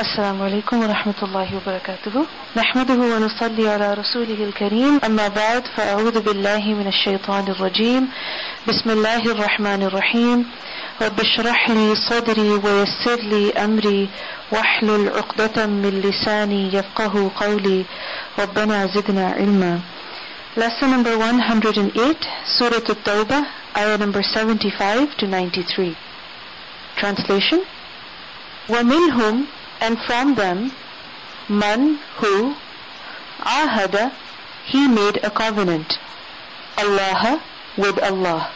السلام عليكم ورحمة الله وبركاته. نحمده ونصلي على رسوله الكريم. أما بعد فأعوذ بالله من الشيطان الرجيم. بسم الله الرحمن الرحيم. رب اشرح لي صدري ويسر لي أمري. واحلل عقدة من لساني يفقه قولي. ربنا زدنا علما. Lesson number 108, Surah At-Tawbah, ayah number 75 to 93. Translation. وَمِنْهُمْ and from them man who ahada he made a covenant Allah with Allah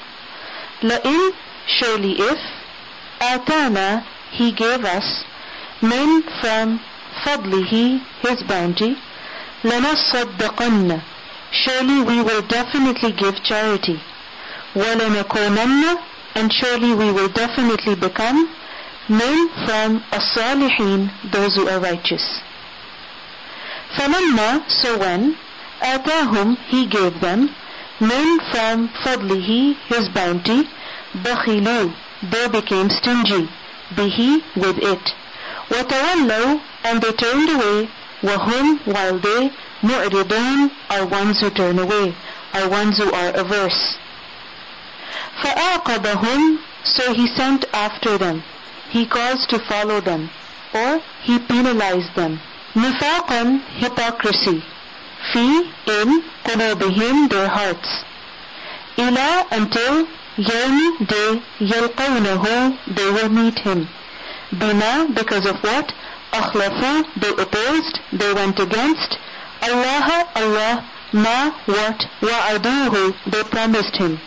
la'in surely if atana he gave us min from fadlihi his bounty lanasaddaqanna surely we will definitely give charity ولنكونن and surely we will definitely become men from as-salihin, those who are righteous. فَلَمَّا So when آتاهم he gave them men from fadlihi, his bounty, بخلوا they became stingy, bihi with it. وَتَوَلَّوْا and they turned away, وَهُمْ while they مُعْرِضُونَ are ones who turn away, are ones who are averse. فَآقَبَهُمْ So he sent after them he caused to follow them, or he penalized them. Nifaqan, hypocrisy. Fi, in, qulubihim, their hearts. Ila, until, yawmi, day, yalqawnahu, they will meet him. Bima, because of what? Akhlafu, they opposed, they went against. Allah, Allah, ma, what? Wa'aduhu, they promised him.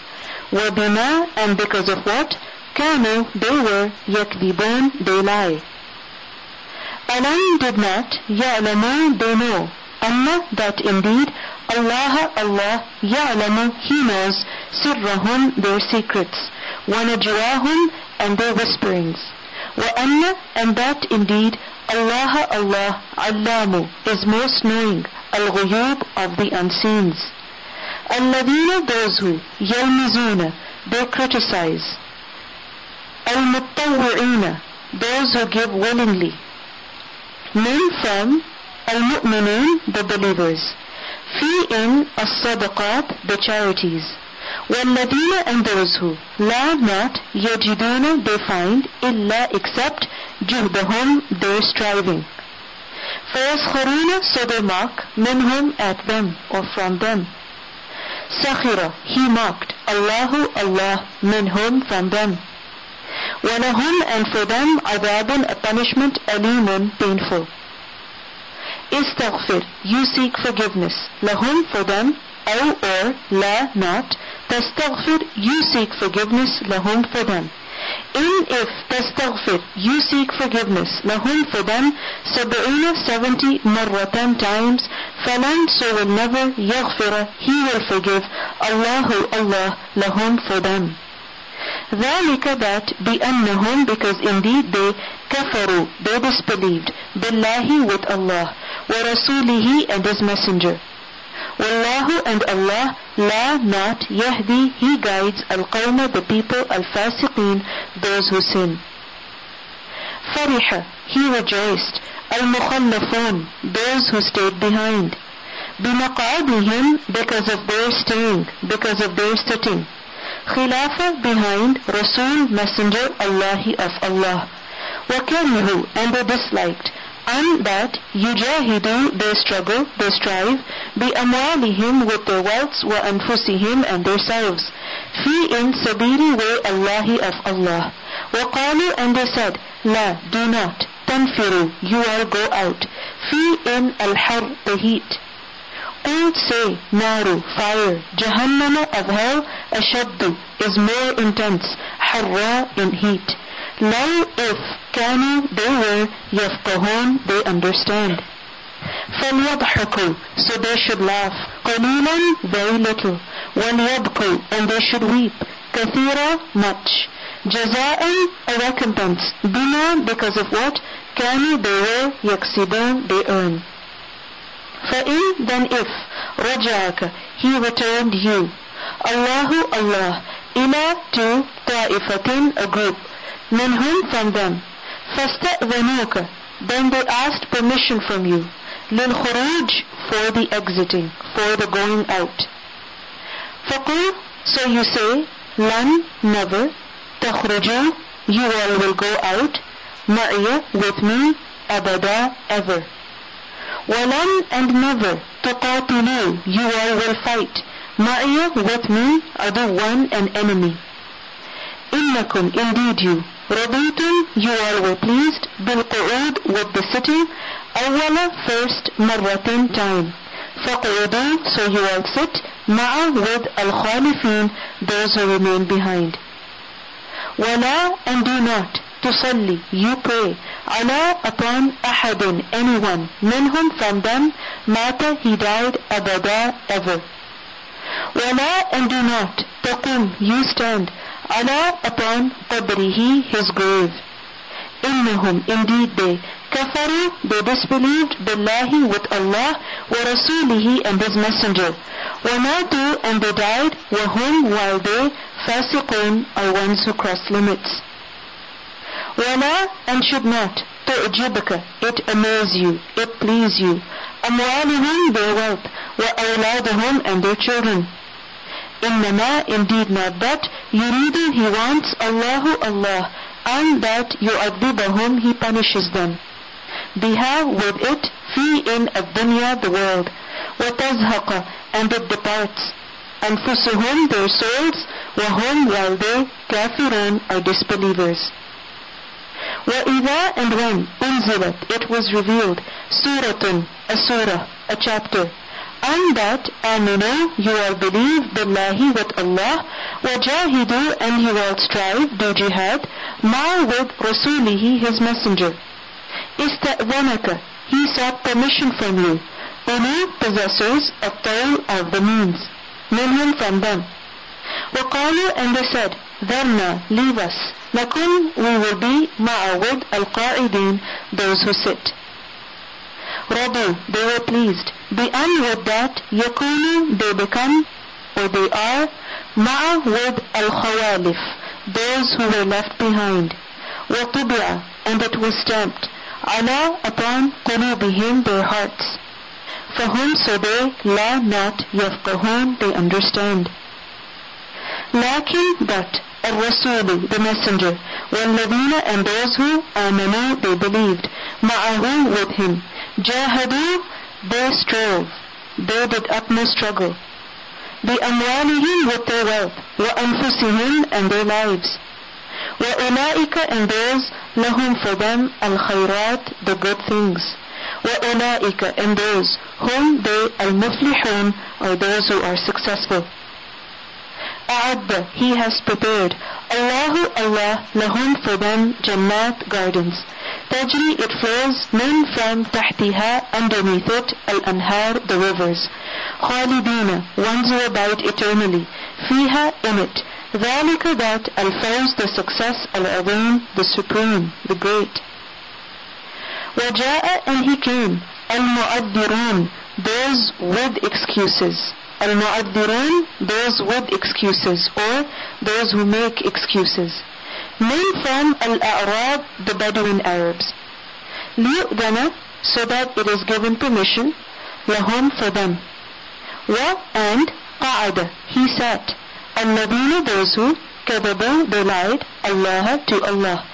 Wa bima, and because of what? كانوا they were يكذبون they lie ألم did not يعلموا they know أن that indeed Allah Allah يعلم he knows سرهم their secrets ونجواهم and their whisperings وأن and that indeed Allah Allah علام is most knowing الغيوب of the unseens الذين those who يلمزون they criticize المتطوعين those who give willingly من from المؤمنين the believers في in الصدقات the charities والذين and those who لا not يجدون they find إلا except جهدهم their striving فيسخرون so they mock منهم at them or from them سخر he mocked الله Allah منهم from them وَلَهُمْ and for them عذاب a punishment أليم painful. استغفر you seek forgiveness لهم for them أو or لا not تستغفر you seek forgiveness لهم for them in if تستغفر you seek forgiveness لهم for them سبعين seventy مرة times فلن so will never يغفر he will forgive الله Allah لهم for them ذلك that بأنهم because indeed they كفروا they disbelieved بالله with Allah ورسوله and his messenger والله and Allah لا not يهدي he guides القوم the people الفاسقين those who sin فرح he rejoiced المخلفون those who stayed behind بمقعدهم because of their staying because of their sitting Khilafah behind Rasul Messenger Allahi of Allah. وَكَرِهُ and they disliked and that yujahidu they struggle, they strive, بِأَمْوَالِهِمْ with their wealths وَأَنفُسِهِمْ and their selves. في in sabili way Allahi of Allah. وَقَالُوا and they said, La, do not, تنفروا, you all go out. في in al-har, the heat. قل say, naru, fire, jahannama of hell, ashaddu, is more intense, harra in heat. Law if kanu they were, yafqahun, they understand. فليضحكوا, so they should laugh, قليلا, very little, وليبكوا, and they should weep, كثيرا, much. جزاء, a recompense, بما, because of what, كانوا they were, يكسبون, they earn. فإن then if رجعك he returned you الله Allah إلى to طائفة a group منهم from them فاستأذنوك Then they asked permission from you. للخروج for the exiting, for the going out. فقل, so you say, لن, never, تخرجوا, you all will go out, معي, with me, أبدا, ever. ولن and never, تقاتلوا, you all will fight, معي, with me, عدوا, an enemy. إنكم, indeed you, رضيتم, you all were pleased, بالقعود, with the sitting, أول, first, مرة, time. فقعدوا, so you all sit, مع, with الخالفين, those who remain behind. ولا and do not, تصلي, you pray, على upon أحد, anyone, منهم from them, مات, he died, أبدا, ever. ولا and do not, تقوم, you stand, على upon قبره, his grave. إنهم, indeed they, كفروا, they disbelieved بالله with Allah, ورسوله and his messenger. وماتوا and they died, وهم while they, فاسقون are ones who cross limits. ولا and should not, تعجبك, it amaze you, it please you. أموالهم their wealth, وأولادهم and their children. إنما indeed not that, يريد he wants Allahu Allah, and that يؤذبهم he punishes them. بها with it, في in الدنيا the world, وتزهق and it departs. أنفسهم their souls, وهم while they, كافرون are disbelievers. وإذا and when أنزلت it was revealed سورة a surah a chapter and that آمنوا you all believe بالله with Allah وجاهدوا and you all strive do jihad مع with رسوله his messenger استأذنك he sought permission from you أولو possessors of toil of the means منهم from them وقالوا and they said ذرنا leave us لكن we will be مع with القاعدين those who sit رضوا they were pleased بأن with that يكونوا they become or they are مع with الخوالف those who were left behind وطبع and it was stamped على upon قلوبهم their hearts فهم so they لا not يفقهون they understand لكن but الرسول the messenger والذين and those who آمنوا they believed معه with him جاهدوا they strove they did utmost struggle بأموالهم with their wealth وأنفسهم and their lives وأولئك and those لهم for them الخيرات the good things وأولئك and those whom they المفلحون are those who are successful أعد he has prepared الله Allah لهم for them جنات gardens تجري it flows من from تحتها underneath it الأنهار the rivers خالدين ones who abide eternally فيها in it ذلك that الفوز the success العظيم the supreme the great وجاء and he came المؤذرون those with excuses المؤذرون those with excuses or those who make excuses men from al-a'rab the Bedouin Arabs ليؤذن so that it is given permission لهم for them و and قعد he sat الذين those who كذبوا they lied Allah to Allah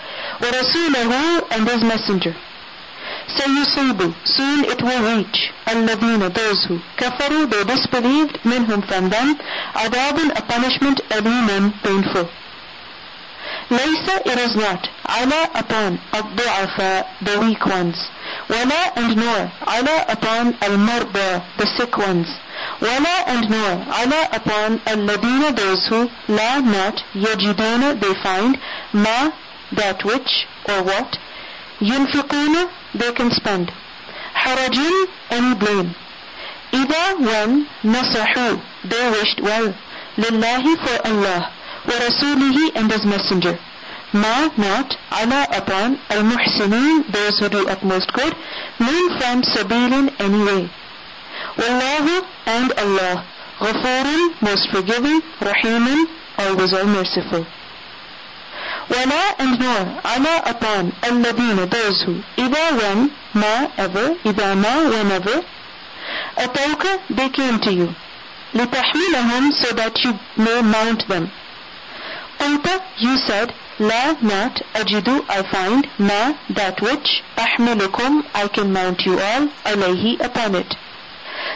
ورسوله and his messenger سيصيب soon it will reach الذين those who كفروا they disbelieved منهم from them عذاب a punishment أليم painful ليس it is not على upon الضعفاء the weak ones ولا and nor على upon المرضى the sick ones ولا and nor على upon الذين those who لا not يجدون they find ما that which or what ينفقون they can spend. Harajin, any blame. Ida, when, nasahu, they wished well. Lillahi for Allah, wa rasulihi and his messenger. Ma, not, ala upon, al-muhsinin, those who do utmost good, min from sabilin, anyway. Wallahu and Allah, ghafurun, most forgiving, Rahimin, always all merciful. ولا and nor على upon الذين those who إذا when ما ever إذا ما whenever أتوك they came to you لتحملهم so that you may mount them قلت you said لا not أجد I find ما that which أحملكم I can mount you all عليه upon it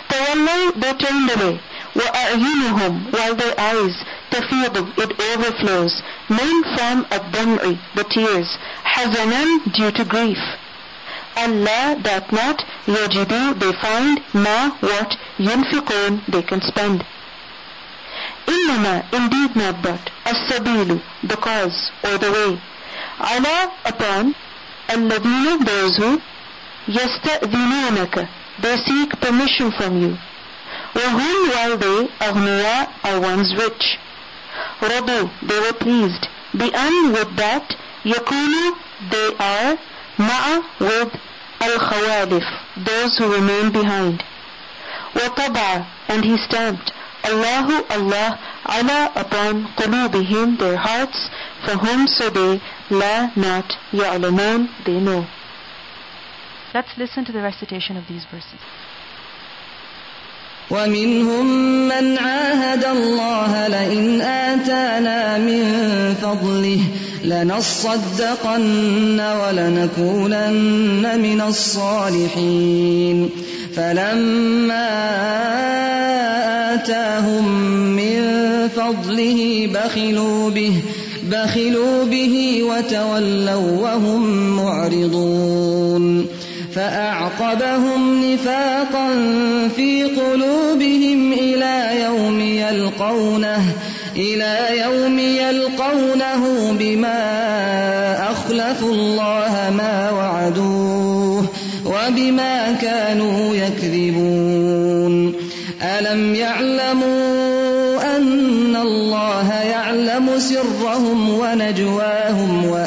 تولوا they turned away وأعينهم while their eyes تفيض it overflows من from الدمع the tears حزنا due to grief Allah that not يجدوا they find ما what ينفقون they can spend إنما indeed not but السبيل the cause or the way على upon الذين those who يستأذنونك they seek permission from you وهم while they أغنياء are ones rich رضوا they were pleased بأن with that يكونوا they are مع with الخوالف those who remain behind وطبع and he stamped Allahu Allah ala upon قلوبهم their hearts for whom so they لا not يعلمون they know Let's listen to the recitation of these verses. ومنهم من عاهد الله لئن آتانا من فضله لنصدقن ولنكونن من الصالحين. فلما آتاهم من فضله بخلوا به بخلوا به وتولوا وهم معرضون. فأعقبهم نفاقا في يلقونه إلى يوم يلقونه بما أخلفوا الله ما وعدوه وبما كانوا يكذبون. ألم يعلموا أن الله يعلم سرهم ونجواهم وأن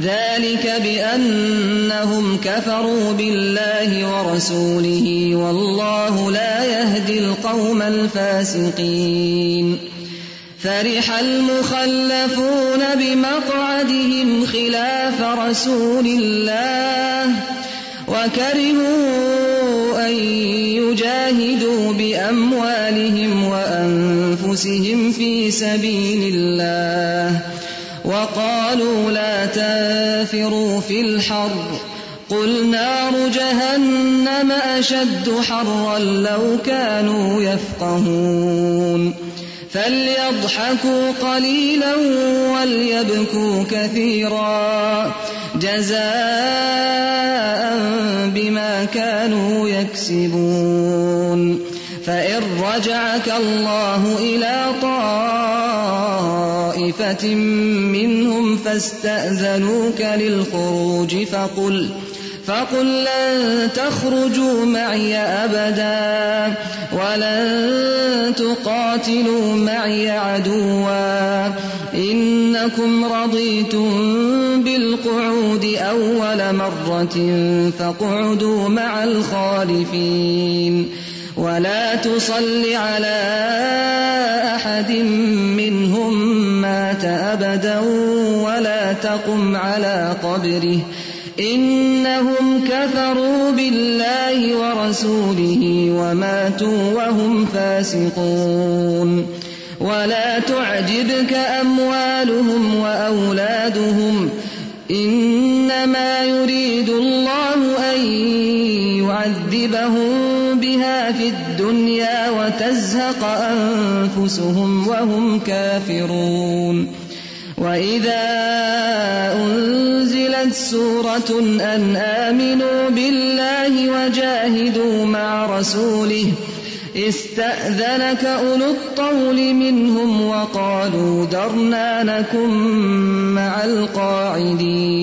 ذلك بأنهم كفروا بالله ورسوله والله لا يهدي القوم الفاسقين. فرح المخلفون بمقعدهم خلاف رسول الله وكرهوا أن يجاهدوا بأموالهم وأنفسهم في سبيل الله. وقالوا لا تنفروا في الحر. قل نار جهنم أشد حرا لو كانوا يفقهون. فليضحكوا قليلا وليبكوا كثيرا. جزاء بما كانوا يكسبون. فإن رجعك الله إلى طائفة منهم فاستأذنوك للخروج فقل فقل لن تخرجوا معي أبدا ولن تقاتلوا معي عدوا. إنكم رضيتم بالقعود أول مرة فاقعدوا مع الخالفين. ولا تصل على أحد منهم مات أبدا ولا تقم على قبره. إنهم كفروا بالله ورسوله وماتوا وهم فاسقون. ولا تعجبك أموالهم وأولادهم. إنما يريد الله أن يعذبهم بها في الدنيا وتزهق أنفسهم وهم كافرون. وإذا أنزلت سورة أن آمنوا بالله وجاهدوا مع رسوله استأذنك أولو الطول منهم وقالوا درنا نكن مع القاعدين.